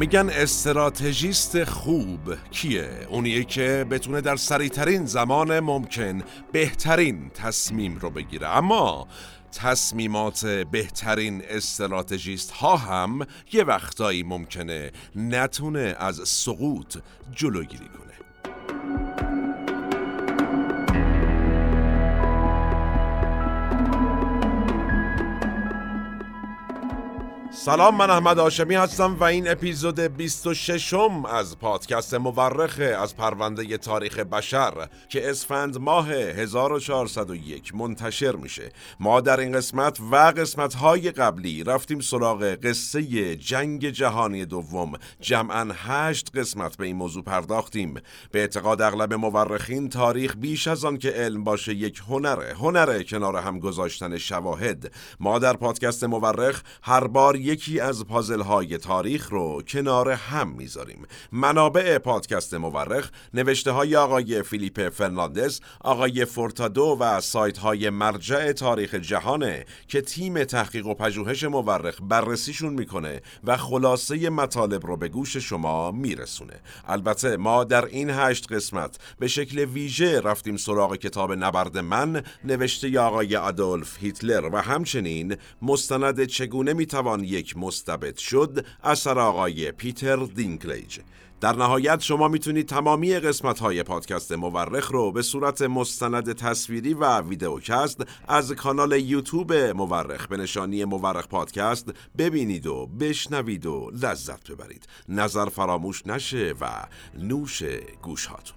میگن استراتژیست خوب کیه؟ اونیه که بتونه در سریعترین زمان ممکن بهترین تصمیم رو بگیره اما تصمیمات بهترین استراتژیست ها هم یه وقتایی ممکنه نتونه از سقوط جلوگیری کنه سلام من احمد آشمی هستم و این اپیزود 26 م از پادکست مورخه از پرونده تاریخ بشر که اسفند ماه 1401 منتشر میشه. ما در این قسمت و قسمت های قبلی رفتیم سراغ قصه جنگ جهانی دوم. جمعا هشت قسمت به این موضوع پرداختیم. به اعتقاد اغلب مورخین تاریخ بیش از آن که علم باشه یک هنره هنره کنار هم گذاشتن شواهد. ما در پادکست مورخ هر بار یکی از پازل های تاریخ رو کنار هم می‌ذاریم. منابع پادکست مورخ نوشته های آقای فیلیپ فرناندز آقای فورتادو و سایت های مرجع تاریخ جهانه که تیم تحقیق و پژوهش مورخ بررسیشون می‌کنه و خلاصه مطالب رو به گوش شما میرسونه. البته ما در این هشت قسمت به شکل ویژه رفتیم سراغ کتاب نبرد من نوشته آقای آدولف هیتلر و همچنین مستند چگونه می‌توان یک مستبد شد اثر آقای پیتر دینکلیج. در نهایت شما می‌تونید تمامی قسمت های پادکست مورخ رو به صورت مستند تصویری و ویدئوکست از کانال یوتیوب مورخ به نشانی مورخ پادکست ببینید و بشنوید و لذت ببرید. نظر فراموش نشه و نوش گوش هاتون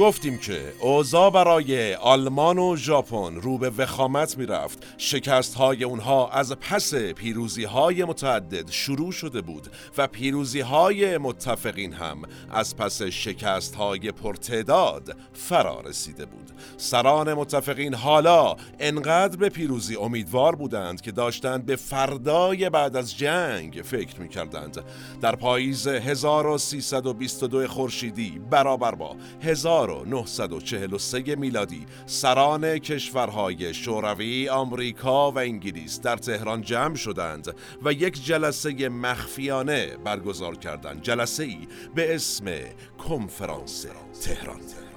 گفتیم که اوضاع برای آلمان و ژاپن رو به وخامت می‌رفت. شکست های اونها از پس پیروزی های متعدد شروع شده بود و پیروزی های متفقین هم از پس شکست های پرتعداد فرا رسیده بود. سران متفقین حالا انقدر به پیروزی امیدوار بودند که داشتند به فردای بعد از جنگ فکر می‌کردند. در پاییز 1322 خورشیدی برابر با 1000 1943 میلادی سران کشورهای شوروی، آمریکا و انگلیس در تهران جمع شدند و یک جلسه مخفیانه برگزار کردند. جلسه ای به اسم کنفرانس تهران.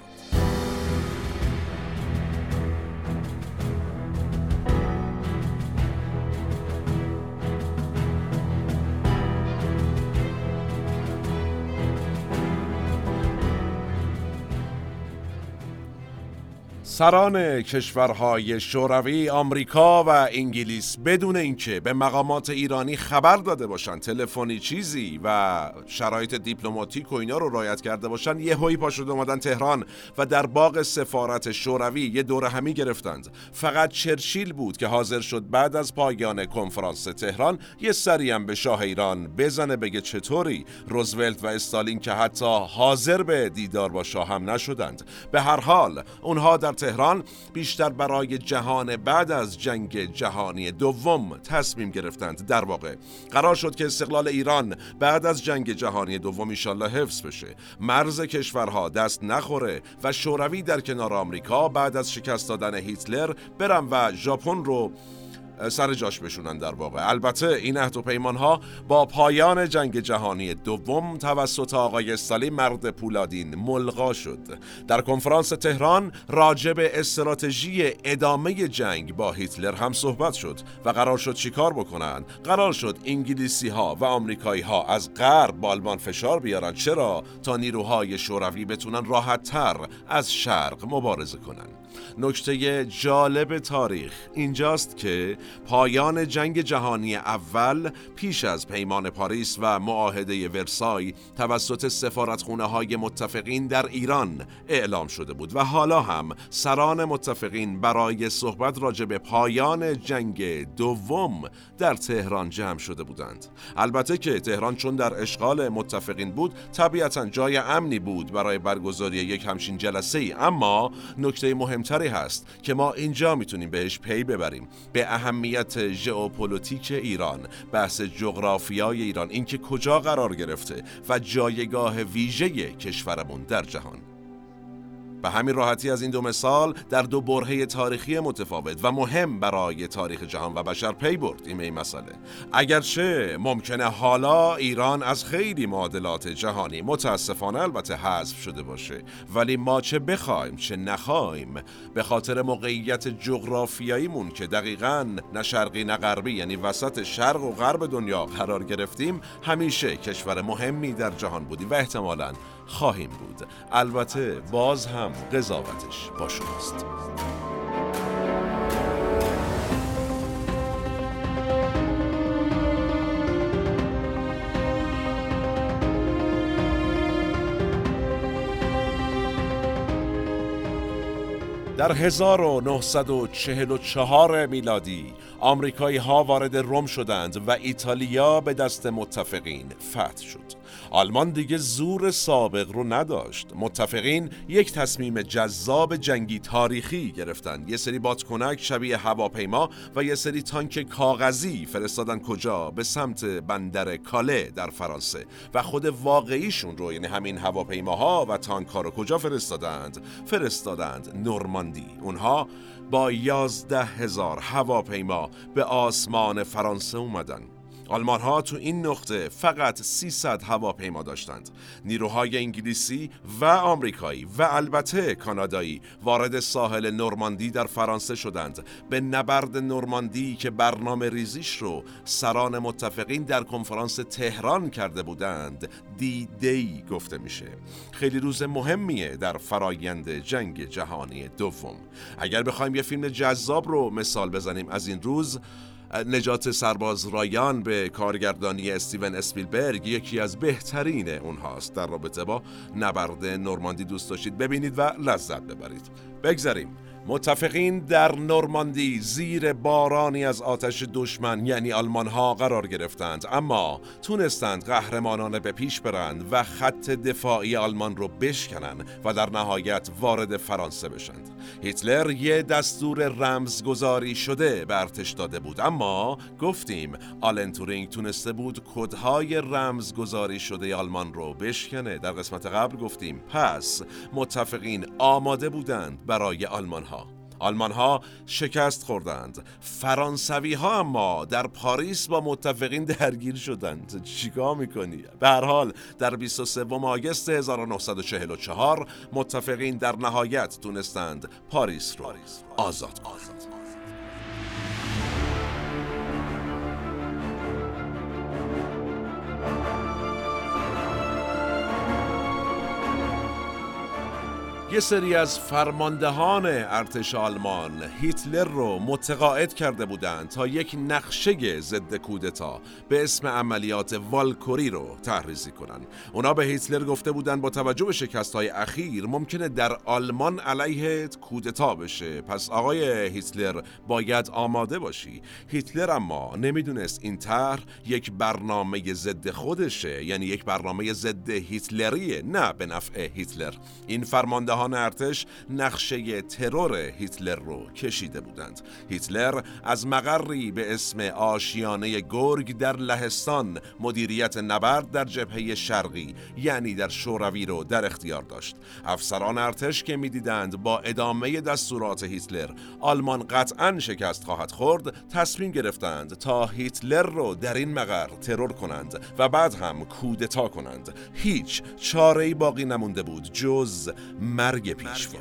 سران کشورهای شوروی، آمریکا و انگلیس بدون اینکه به مقامات ایرانی خبر داده باشند تلفنی چیزی و شرایط دیپلماتیک و اینا رو رعایت کرده باشند یه هایی پا شده اومدن تهران و در باغ سفارت شوروی یه دور همی گرفتند. فقط چرچیل بود که حاضر شد بعد از پایان کنفرانس تهران یه سری هم به شاه ایران بزنه بگه چطوری روزولت و استالین که حتی حاضر به دیدار با شاه هم نشدند. به هر حال اونها در تهران بیشتر برای جهان بعد از جنگ جهانی دوم تصمیم گرفتند. در واقع قرار شد که استقلال ایران بعد از جنگ جهانی دوم ایشالله حفظ بشه. مرز کشورها دست نخوره و شوروی در کنار آمریکا بعد از شکست دادن هیتلر برم و ژاپن رو سر جاش بشونن در واقع. البته این عهد و پیمان ها با پایان جنگ جهانی دوم توسط آقای استالین مرد پولادین ملغا شد. در کنفرانس تهران راجع به استراتژی ادامه جنگ با هیتلر هم صحبت شد و قرار شد چیکار بکنن؟ قرار شد انگلیسی ها و آمریکایی ها از غرب بالمان فشار بیارن. چرا؟ تا نیروهای شوروی بتونن راحت تر از شرق مبارزه کنن. نکته جالب تاریخ اینجاست که پایان جنگ جهانی اول پیش از پیمان پاریس و معاهده ورسای توسط سفارتخونه های متفقین در ایران اعلام شده بود و حالا هم سران متفقین برای صحبت راجع به پایان جنگ دوم در تهران جمع شده بودند. البته که تهران چون در اشغال متفقین بود طبیعتا جای امنی بود برای برگزاری یک همچین جلسه ای اما نکته مهمتری هست که ما اینجا می‌تونیم بهش پی ببریم. به اهمیت ژئوپلیتیک ایران بحث جغرافیای ایران اینکه کجا قرار گرفته و جایگاه ویژه کشورمون در جهان. به همین راحتی از این دو مثال در دو برهه تاریخی متفاوت و مهم برای تاریخ جهان و بشر پی بردیم این مسئله. اگرچه ممکنه حالا ایران از خیلی معادلات جهانی متاسفانه البته حذف شده باشه ولی ما چه بخوایم چه نخوایم به خاطر موقعیت جغرافیاییمون که دقیقا نه شرقی نه غربی یعنی وسط شرق و غرب دنیا قرار گرفتیم همیشه کشور مهمی در جهان بودیم و احتمالاً خواهیم بود. البته باز هم قضاوتش با شماست. در 1944 میلادی آمریکایی ها وارد روم شدند و ایتالیا به دست متفقین فتح شد. آلمان دیگه زور سابق رو نداشت. متفقین یک تصمیم جذاب جنگی تاریخی گرفتن. یه سری بادکنک شبیه هواپیما و یه سری تانک کاغذی فرستادن کجا؟ به سمت بندر کاله در فرانسه. و خود واقعیشون رو یعنی همین هواپیماها و تانک ها رو کجا فرستادند؟ فرستادند نورماندی. اونها با یازده هزار هواپیما به آسمان فرانسه اومدن. آلمان ها تو این نقطه فقط 300 هواپیما داشتند. نیروهای انگلیسی و آمریکایی و البته کانادایی وارد ساحل نورماندی در فرانسه شدند. به نبرد نورماندی که برنامه ریزیش رو سران متفقین در کنفرانس تهران کرده بودند دی دی گفته میشه. خیلی روز مهمیه در فرایند جنگ جهانی دوم. اگر بخوایم یه فیلم جذاب رو مثال بزنیم از این روز نجات سرباز رایان به کارگردانی استیون اسپیلبرگ یکی از بهترین اونهاست. در رابطه با نبرد نورماندی دوست داشتید. ببینید و لذت ببرید. بگذاریم. متفقین در نورماندی زیر بارانی از آتش دشمن یعنی آلمان ها قرار گرفتند. اما تونستند قهرمانانه به پیش برند و خط دفاعی آلمان رو بشکنند و در نهایت وارد فرانسه بشند. هیتلر یه دستور رمزگذاری شده به داده بود. اما گفتیم آلن تورینگ تونسته بود کدهای رمزگذاری شده آلمان رو بشکنه. در قسمت قبل گفتیم پس متفقین آماده بودند برای آلمان آلمان ها شکست خوردند. فرانسوی ها اما در پاریس با متفقین درگیر شدند. چیکار می‌کنی؟ به هر حال در 23 آگست 1944 متفقین در نهایت تونستند پاریس رو آزاد کنند. یه سری از فرماندهان ارتش آلمان هیتلر رو متقاعد کرده بودند تا یک نقشه ضد کودتا به اسم عملیات والکوری رو تحریزی کنن اونا به هیتلر گفته بودند با توجه به شکست های اخیر ممکنه در آلمان علیه کودتا بشه. پس آقای هیتلر باید آماده باشی. هیتلر اما نمی‌دونست این طرح یک برنامه ضد خودشه یعنی یک برنامه ضد هیتلریه نه به نفع هیتلر. این فرمانده ارتش نقشه ترور هیتلر رو کشیده بودند. هیتلر از مقری به اسم آشیانه گرگ در لهستان مدیریت نبرد در جبهه شرقی یعنی در شوروی رو در اختیار داشت. افسران ارتش که می‌دیدند با ادامه دستورات هیتلر آلمان قطعا شکست خواهد خورد تصمیم گرفتند تا هیتلر رو در این مقر ترور کنند و بعد هم کودتا کنند. هیچ چاره باقی نمونده بود جز مرگ پیشوا.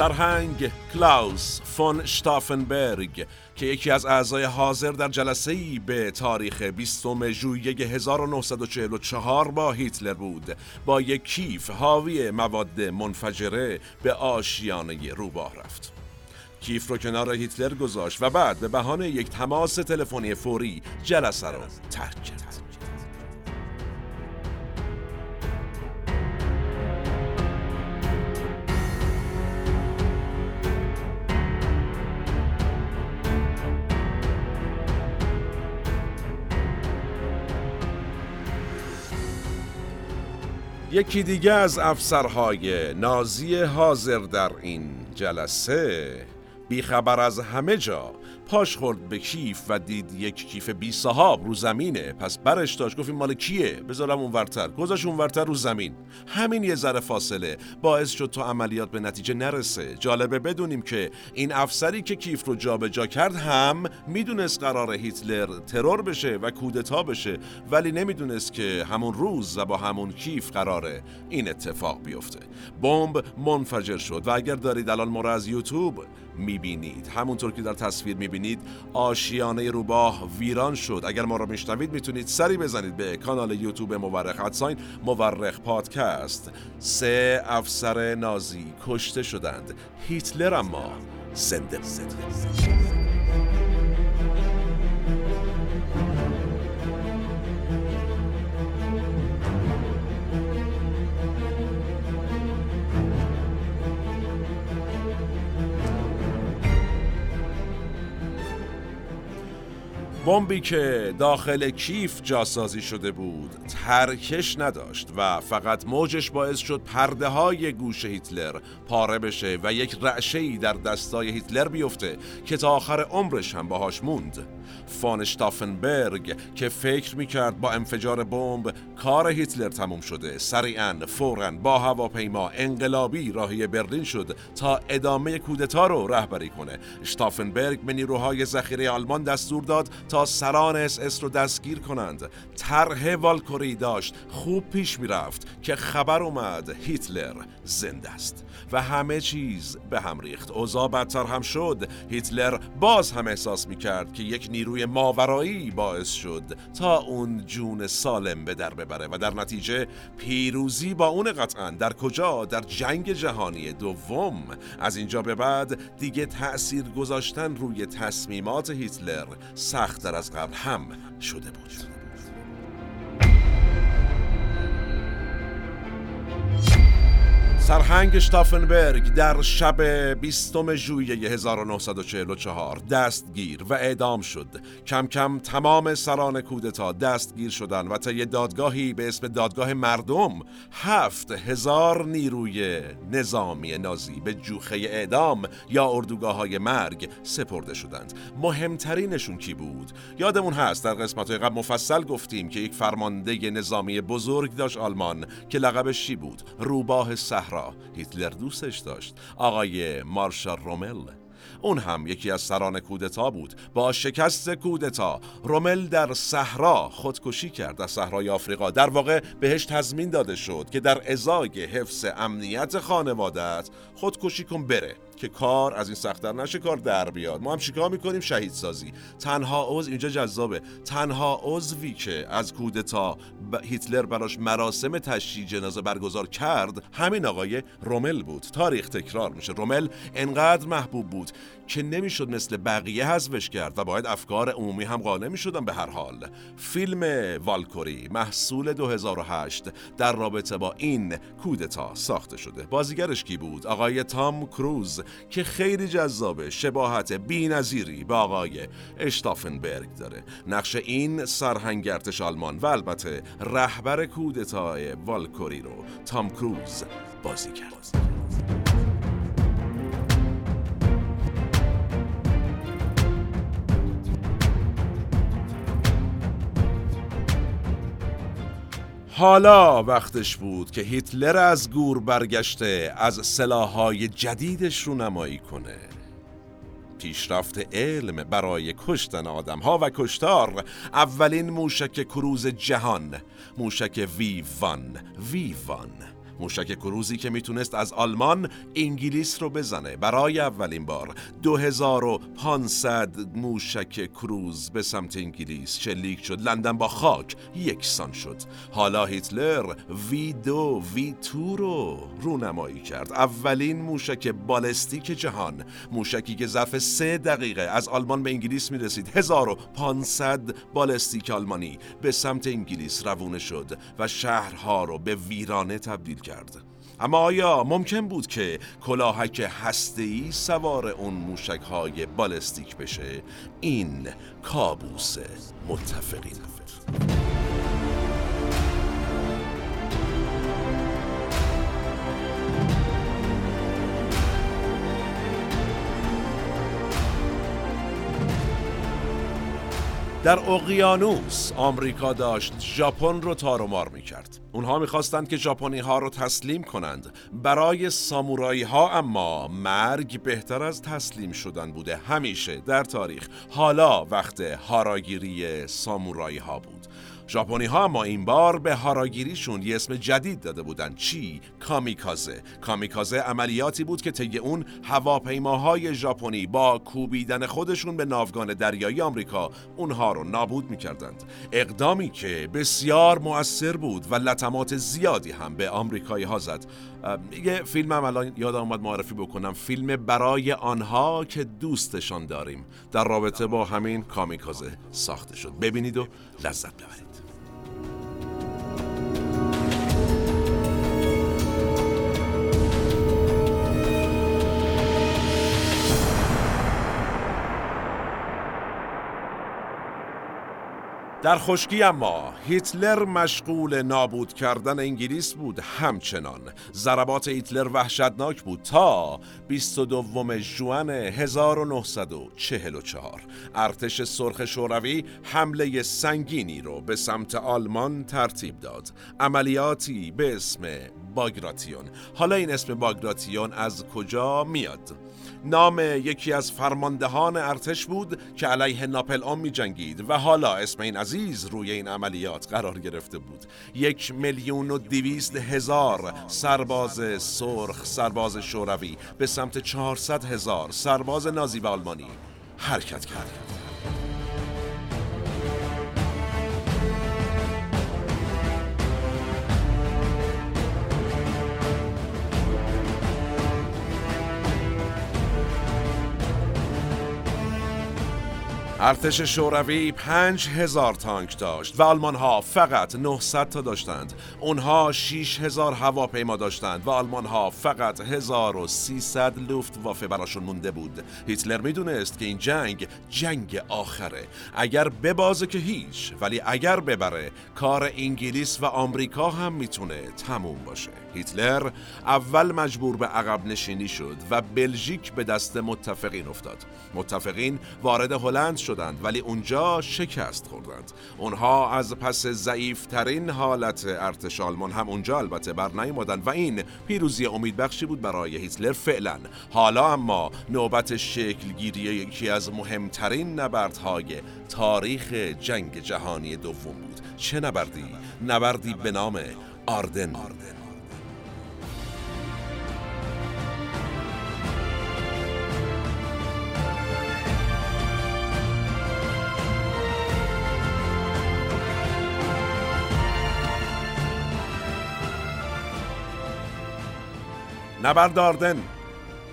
سرهنگ کلاوس فون شتافنبرگ که یکی از اعضای حاضر در جلسه ای به تاریخ 20 ژوئیه 1944 با هیتلر بود با یک کیف حاوی مواد منفجره به آشیانه روباه رفت. کیف رو کنار هیتلر گذاشت و بعد به بهانه یک تماس تلفنی فوری جلسه را ترک کرد. یکی دیگه از افسرهای نازی حاضر در این جلسه بیخبر از همه جا. پاش خورد به کیف و دید یک کیف بی صحاب رو زمینه. پس برش داشت. گفت این مال کیه؟ بذارم اونورتر. گذاشت اونورتر رو زمین. همین یه ذره فاصله. باعث شد تو عملیات به نتیجه نرسه. جالبه بدونیم که این افسری که کیف رو جابجا جا کرد هم می‌دونست قرار هیتلر ترور بشه و کودتا بشه. ولی نمی‌دونست که همون روز و با همون کیف قراره این اتفاق بیفته. بمب منفجر شد. و اگر دارید الان ما از یوتیوب می‌بینید. همونطور که در تصویر می‌بینید آشیانه روباه ویران شد. اگر ما رو میشنوید می‌تونید سری بزنید به کانال یوتیوب مورخ ادساین مورخ پادکست. سه افسر نازی کشته شدند. هیتلر اما زنده بود. بمبی که داخل کیف جاسازی شده بود ترکش نداشت و فقط موجش باعث شد پرده های گوش هیتلر پاره بشه و یک رعشه در دستای هیتلر بیفته که تا آخر عمرش هم باهاش موند. فان شتافنبرگ که فکر می‌کرد با انفجار بمب کار هیتلر تموم شده. سریعا فورا با هواپیما انقلابی راهی برلین شد تا ادامه کودتا رو رهبری کنه. شتافنبرگ به نیروهای ذخیره آلمان دستور داد تا سران اس اس رو دستگیر کنند. طرح والکوری داشت خوب پیش می‌رفت که خبر اومد هیتلر زنده است. و همه چیز به هم ریخت. اوضاع بدتر هم شد. هیتلر باز هم احساس می‌کرد که یک نیروی ماورایی باعث شد تا اون جون سالم به در ببره و در نتیجه پیروزی با اون قطعا. در کجا؟ در جنگ جهانی دوم. از اینجا به بعد دیگه تأثیر گذاشتن روی تصمیمات هیتلر سختتر از قبل هم شده بود. سرهنگ شتافنبرگ در شب 20 ژوئیه 1944 دستگیر و اعدام شد. کم کم تمام سران کودتا دستگیر شدند و طی دادگاهی به اسم دادگاه مردم هفت هزار نیروی نظامی نازی به جوخه اعدام یا اردوگاه های مرگ سپرده شدند. مهمترینشون کی بود؟ یادمون هست در قسمت قبل مفصل گفتیم که یک فرمانده نظامی بزرگ داشت آلمان که لقبش چی بود؟ روباه صحرا هیتلر دوستش داشت آقای مارشال رومل. اون هم یکی از سران کودتا بود با شکست کودتا. رومل در صحرا خودکشی کرد در صحرای آفریقا در واقع بهش تضمین داده شد که در ازای حفظ امنیت خانوادت خودکشی کن بره. که کار از این سختتر نشه کار در بیاد. ما هم چیکار می‌کنیم؟ شهید سازی تنها عضو اینجا جذابه. تنها عضوی که از کودتا هیتلر براش مراسم تشییع جنازه برگزار کرد همین آقای رومل بود. تاریخ تکرار میشه. رومل انقدر محبوب بود که نمی‌شد مثل بقیه حذفش کرد و باید افکار عمومی هم قانع می‌شدن به هر حال. فیلم والکوری محصول 2008 در رابطه با این کودتا ساخته شده. بازیگرش کی بود؟ آقای تام کروز که خیلی جذابه شباهت نظیری به آقای اشتافنبرگ داره. نقش این سرهنگ ارتش آلمان و البته رهبر کودتای والکوری رو تام کروز بازی کرد. حالا وقتش بود که هیتلر از گور برگشته از سلاحهای جدیدش رو نمایی کنه. پیشرفت علم برای کشتن آدم ها و کشتار اولین موشک کروز جهان موشک وی وان وی وان. موشک کروزی که می‌تونست از آلمان انگلیس رو بزنه. برای اولین بار 2500 موشک کروز به سمت انگلیس شلیک شد. لندن با خاک یکسان شد. حالا هیتلر وی دو وی تو رو رونمایی کرد. اولین موشک بالستیک جهان موشکی که ظرف سه دقیقه از آلمان به انگلیس می‌رسید. 1500 بالستیک آلمانی به سمت انگلیس روونه شد و شهرها رو به ویرانه تبدیل کرد. اما آیا ممکن بود که کلاهک هسته‌ای سوار اون موشک های بالستیک بشه؟ این کابوس متفقین. در اقیانوس آمریکا داشت ژاپن رو تارومار می‌کرد. اونها می‌خواستند که ژاپنی ها رو تسلیم کنند. برای سامورایی ها اما مرگ بهتر از تسلیم شدن بوده همیشه در تاریخ. حالا وقت هاراگیری سامورایی ها بود. ژاپنی ها اما این بار به هاراگیریشون یه اسم جدید داده بودن چی؟ کامیکازه. کامیکازه عملیاتی بود که طی اون هواپیماهای ژاپنی با کوبیدن خودشون به ناوگان دریایی آمریکا اونها رو نابود می‌کردند. اقدامی که بسیار مؤثر بود و لطمات زیادی هم به آمریکایی ها زد. یه فیلم هم الان یاد آمد معرفی بکنم. فیلم برای آنها که دوستشان داریم. در رابطه با همین کامیکازه ساخته شد. ببینید و لذت ببرید. در خشکی اما هیتلر مشغول نابود کردن انگلیس بود همچنان. ضربات هیتلر وحشتناک بود تا 22 ژوئن 1944 ارتش سرخ شوروی حمله سنگینی رو به سمت آلمان ترتیب داد. عملیاتی به اسم باگراتیون. حالا این اسم باگراتیون از کجا میاد؟ نام یکی از فرماندهان ارتش بود که علیه ناپل آن می جنگید و حالا اسم این عزیز روی این عملیات قرار گرفته بود. یک میلیون و دویست هزار سرباز سرخ سرباز شوروی به سمت چهارصد هزار سرباز نازی و آلمانی حرکت کرد ارتش شوروی پنج هزار تانک داشت و آلمان ها فقط 900 تا داشتند. اونها 6 هزار هواپیما داشتند و آلمان ها فقط 1300 لوفت وافه براشون مونده بود. هیتلر می‌دونست که این جنگ جنگ آخره. اگر ببازه که هیچ ولی اگر ببره کار انگلیس و آمریکا هم می‌تونه تموم باشه. هیتلر اول مجبور به عقب نشینی شد و بلژیک به دست متفقین افتاد متفقین وارد هلند شدند ولی اونجا شکست خوردند اونها از پس ضعیفترین حالت ارتش آلمان هم اونجا البته بر نیومدند و این پیروزی امیدبخشی بود برای هیتلر فعلا حالا اما نوبت شکلگیری یکی از مهمترین نبردهای تاریخ جنگ جهانی دوم بود چه نبردی؟ نبردی به نام آردن, آردن. نبرد آردن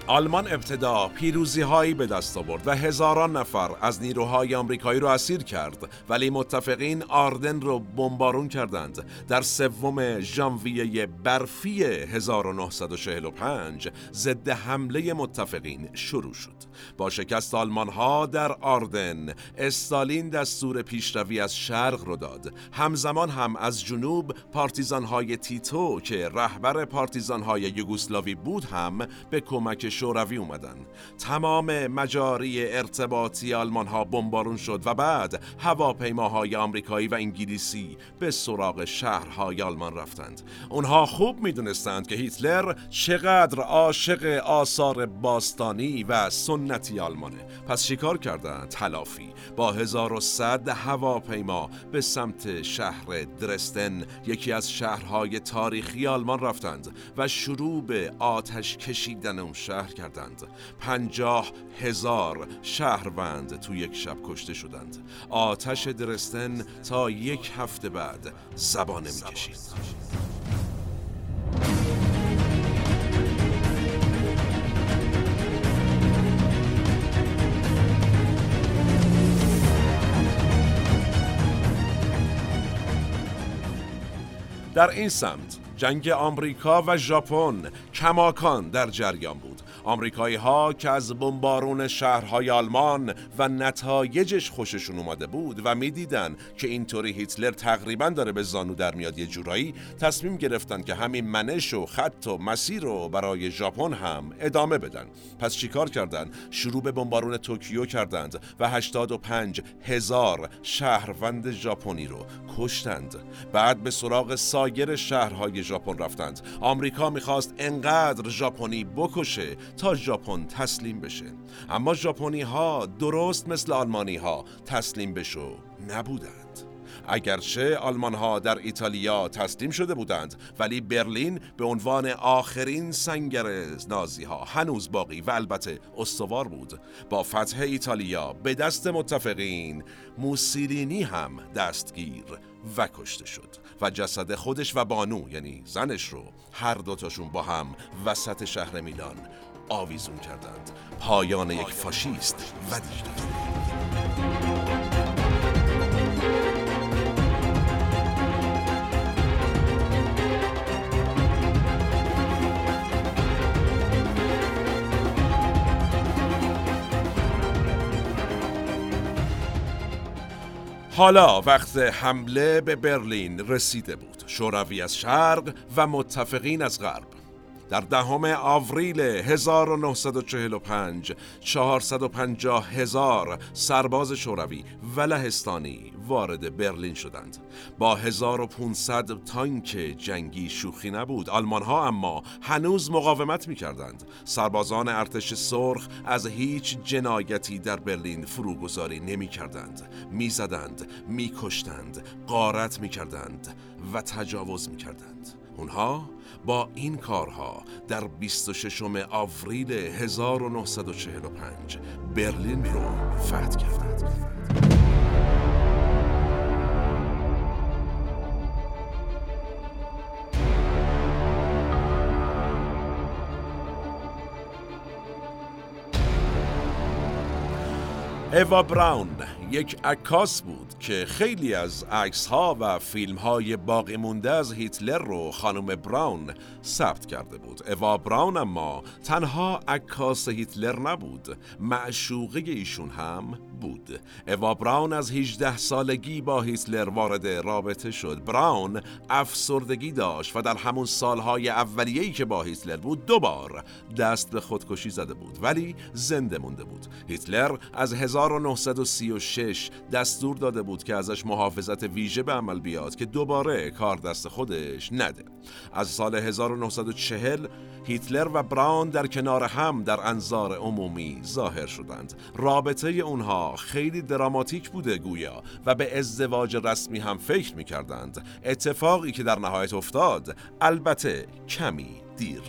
آلمان ابتدا پیروزی هایی به دست آورد و هزاران نفر از نیروهای آمریکایی رو اسیر کرد. ولی متفقین آردن رو بمبارون کردند. در سوم ژانویه برفی 1945 ضد حمله متفقین شروع شد. با شکست آلمان ها در آردن. استالین دستور پیشروی از شرق رو داد. همزمان هم از جنوب پارتیزان های تیتو که رهبر پارتیزان های یوگسلاوی بود هم به کمک شوروی اومدن. تمام مجاری ارتباطی آلمان ها بمبارون شد و بعد هواپیماهای آمریکایی و انگلیسی به سراغ شهرهای آلمان رفتند. اونها خوب می‌دونستند که هیتلر چقدر عاشق آثار باستانی و سنت سنتی آلمانه. پس شکار کردن؟ تلافی. با 1100 هواپیما به سمت شهر درستن. یکی از شهرهای تاریخی آلمان رفتند و شروع به آتش کشیدن اون شهر کردند. پنجاه هزار شهروند تو یک شب کشته شدند. آتش درستن تا یک هفته بعد زبانه می‌کشید. در این سمت جنگ آمریکا و ژاپن کماکان در جریان بود. آمریکایی ها که از بمبارون شهرهای آلمان و نتایجش خوششون اومده بود و می‌دیدن که اینطوری هیتلر تقریبا داره به زانو در میاد یه جورایی تصمیم گرفتن که همین منش و خط و مسیر رو برای ژاپن هم ادامه بدن. پس چیکار کردن؟ شروع به بمبارون توکیو کردند و 85 هزار شهروند ژاپنی رو کشتند. بعد به سراغ سایر شهرهای ژاپن رفتند. آمریکا می‌خواست انقدر ژاپنی بکشه تا ژاپن تسلیم بشه. اما ژاپنی ها درست مثل آلمانی ها تسلیم بشو نبودند. اگرچه آلمان ها در ایتالیا تسلیم شده بودند ولی برلین به عنوان آخرین سنگر نازی ها هنوز باقی و البته استوار بود. با فتح ایتالیا به دست متفقین موسیلینی هم دستگیر و کشته شد و جسد خودش و بانو یعنی زنش رو هر دوتاشون با هم وسط شهر میلان آویزون کردند. پایان یک فاشیست و دیکتاتوری حالا وقت حمله به برلین رسیده بود. شوروی از شرق و متفقین از غرب. در دهم آوریل 1945 450 هزار سرباز شوروی و لهستانی وارد برلین شدند. با 1500 تانک جنگی شوخی نبود. آلمان ها اما هنوز مقاومت می کردند سربازان ارتش سرخ از هیچ جنایتی در برلین فروگذاری نمی کردند می زدند می کشتند قارت می کردند و تجاوز می کردند اونها با این کارها در 26 آوریل 1945 برلین رو فتح کردند. اوا براون یک عکاس بود که خیلی از عکس ها و فیلم های باقی مونده از هیتلر رو خانم براون ثبت کرده بود. اوا براون اما تنها عکاس هیتلر نبود معشوقه ایشون هم بود. اوا براون از 18 سالگی با هیتلر وارد رابطه شد. براون افسردگی داشت و در همون سالهای اولیه‌ای که با هیتلر بود دوبار دست به خودکشی زده بود ولی زنده مونده بود. هیتلر از 1936 دستور داده بود که ازش محافظت ویژه به عمل بیاد که دوباره کار دست خودش نده. از سال 1940 هیتلر و براون در کنار هم در انظار عمومی ظاهر شدند. رابطه اونها خیلی دراماتیک بوده گویا و به ازدواج رسمی هم فکر می کردند اتفاقی که در نهایت افتاد البته کمی دیر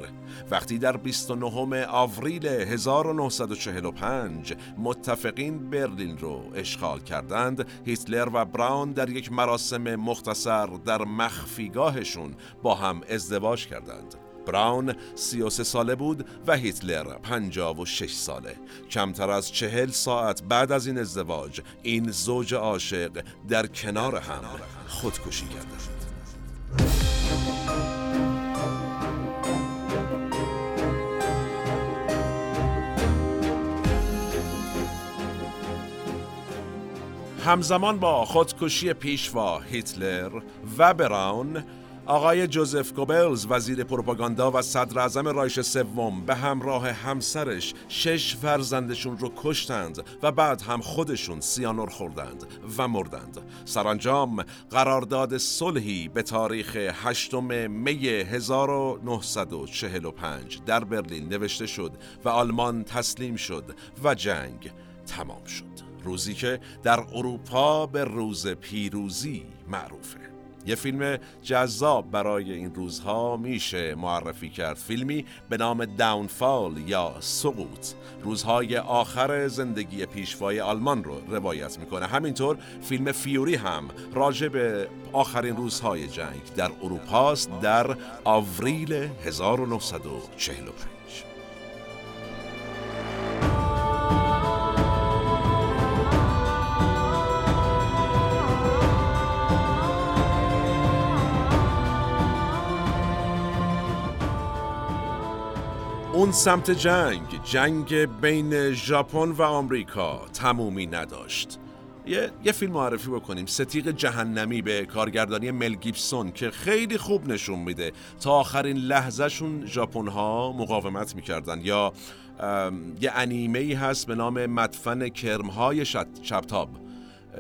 وقتی در 29 آوریل 1945 متفقین برلین رو اشغال کردند هیتلر و براون در یک مراسم مختصر در مخفیگاهشون با هم ازدواج کردند. براون 33 ساله بود و هیتلر 56 ساله. کمتر از چهل ساعت بعد از این ازدواج این زوج عاشق در کنار هم خودکشی کردند. همزمان با خودکشی پیشوا هیتلر و براون آقای جوزف گوبلز وزیر پروپاگاندا و صدر اعظم رایش سوم به همراه همسرش شش فرزندشون رو کشتند و بعد هم خودشون سیانور خوردند و مردند. سرانجام قرارداد صلحی به تاریخ 8 می 1945 در برلین نوشته شد و آلمان تسلیم شد و جنگ تمام شد. روزی که در اروپا به روز پیروزی معروفه. یه فیلم جذاب برای این روزها میشه معرفی کرد. فیلمی به نام داونفال یا سقوط. روزهای آخر زندگی پیشوای آلمان رو روایت می‌کنه. همینطور فیلم فیوری هم راجع به آخرین روزهای جنگ در اروپاست در آوریل 1945 اون سمت جنگ. جنگ بین ژاپن و آمریکا تمومی نداشت. یه،, یه فیلم معرفی بکنیم. ستیق جهنمی به کارگردانی مل گیبسون که خیلی خوب نشون میده. تا آخرین لحظهشون ژاپن ها مقاومت می‌کردن. یا یه انیمه ای هست به نام مدفن کرمهای شبتاب.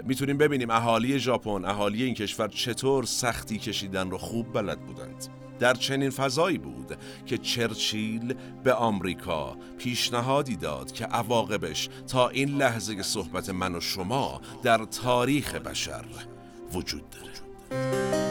می‌تونیم ببینیم اهالی ژاپن اهالی این کشور چطور سختی کشیدن رو خوب بلد بودند. در چنین فضایی بود که چرچیل به آمریکا پیشنهادی داد که عواقبش تا این لحظه صحبت من و شما در تاریخ بشر وجود داره.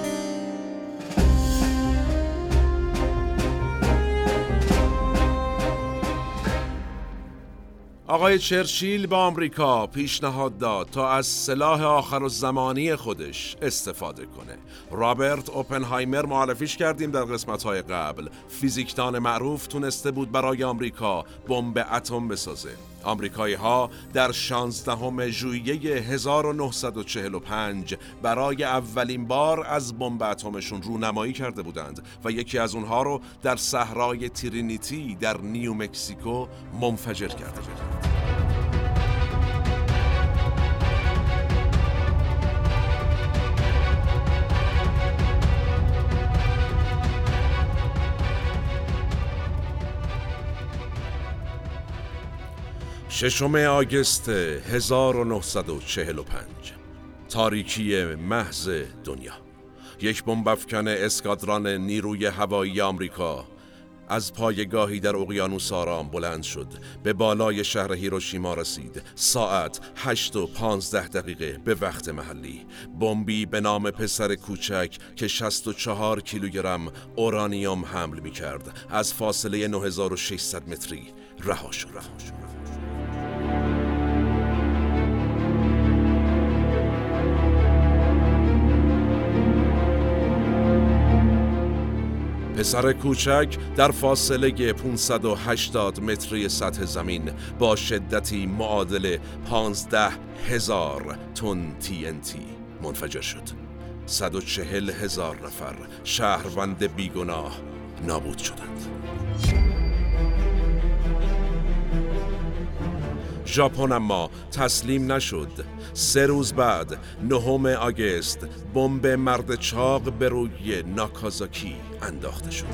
آقای چرچیل به آمریکا پیشنهاد داد تا از سلاح آخر و زمانی خودش استفاده کنه. رابرت اوپنهایمر معرفیش کردیم در قسمت های قبل. فیزیکدان معروف تونسته بود برای آمریکا بمب اتم بسازه. آمریکایی ها در 16 ژوئیه 1945 برای اولین بار از بمب اتمشون رونمایی کرده بودند و یکی از اونها رو در صحرای ترینیتی در نیو مکسیکو منفجر کرده بودند. ششم آگست 1945 تاریکی محض دنیا. یک بمبافکن اسکادران نیروی هوایی آمریکا از پایگاهی در اقیانوس آرام بلند شد به بالای شهر هیروشیما رسید. ساعت 8 و 15 دقیقه به وقت محلی. بمبی به نام پسر کوچک که 64 کیلوگرم اورانیوم حمل می کرد از فاصله 9600 متری رها شد. پسر کوچک در فاصله 580 متری سطح زمین با شدتی معادل 15 هزار تن TNT منفجر شد. 140 هزار نفر شهروند بیگناه نابود شدند. ژاپن اما تسلیم نشد. سه روز بعد نهم آگست بمب مرد چاق به روی ناکازاکی انداخته شد.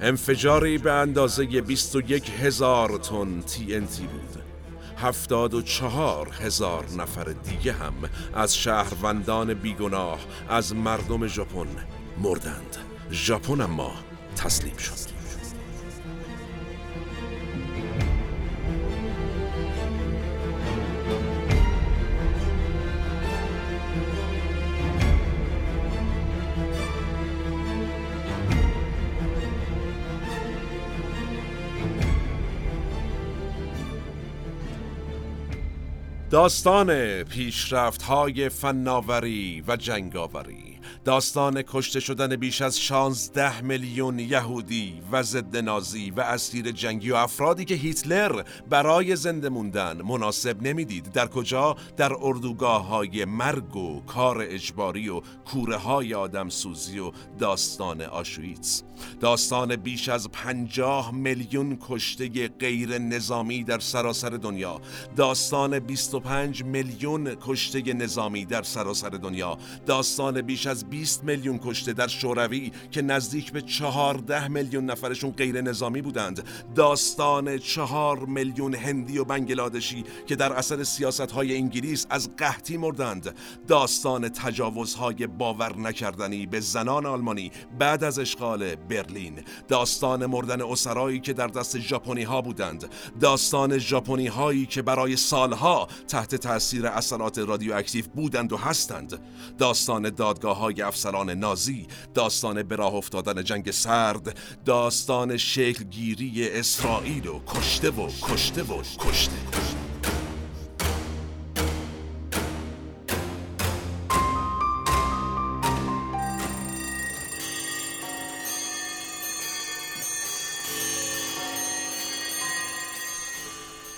انفجاری به اندازه 21 هزار تن TNT بود. هفتاد و چهار هزار نفر دیگه هم از شهروندان بیگناه از مردم ژاپن مردند. ژاپن اما تسلیم شد. داستان پیشرفت های فناوری و جنگاوری. داستان کشته شدن بیش از 16 میلیون یهودی و ضد نازی و اسیر جنگی و افرادی که هیتلر برای زنده موندن مناسب نمی‌دید. در کجا؟ در اردوگاه های مرگ و کار اجباری و کوره های آدم سوزی و داستان آشویتس. داستان بیش از 50 میلیون کشته غیر نظامی در سراسر دنیا. داستان 25 میلیون کشته نظامی در سراسر دنیا. داستان بیش از 20 میلیون کشته در شوروی که نزدیک به 14 میلیون نفرشون غیر نظامی بودند. داستان 4 میلیون هندی و بنگلادشی که در اثر سیاست های انگلیس از قحطی مردند. داستان تجاوزهای باور نکردنی به زنان آلمانی بعد از اشغال برلین. داستان مردن اسرایی که در دست ژاپنی ها بودند. داستان ژاپنی هایی که برای سالها تحت تاثیر اثرات رادیواکتیو بودند و هستند. داستان دادگاه های افسران نازی داستان به راه افتادن جنگ سرد داستان شکلگیری اسرائیل و کشته و کشته و کشته.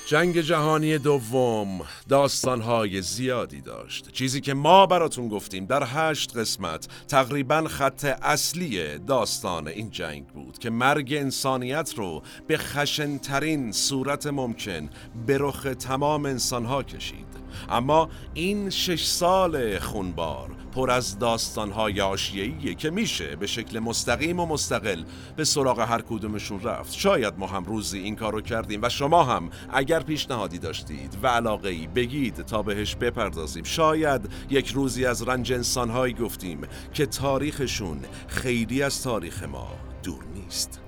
جنگ جهانی دوم داستانهای زیادی داشت. چیزی که ما براتون گفتیم در هشت قسمت تقریبا خط اصلی داستان این جنگ بود که مرگ انسانیت رو به خشنترین صورت ممکن به رخ تمام انسانها کشید. اما این شش سال خونبار پر از داستانهای آشیه‌ایه که میشه به شکل مستقیم و مستقل به سراغ هر کدومشون رفت. شاید ما هم روزی این کارو کردیم و شما هم اگر پیشنهادی داشتید و علاقه ای بگید تا بهش بپردازیم. شاید یک روزی از رنج انسانهایی گفتیم که تاریخشون خیلی از تاریخ ما دور نیست.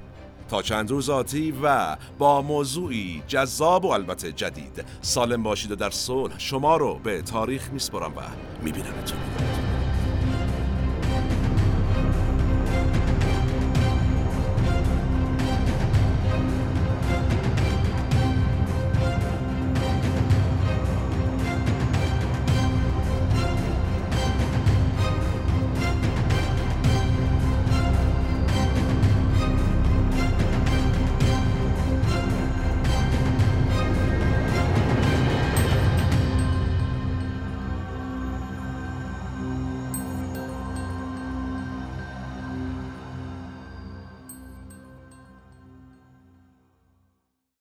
تا چند روز آتی و با موضوعی جذاب و البته جدید سالم باشید و در صلح شما رو به تاریخ میسپرم و میبینمتون.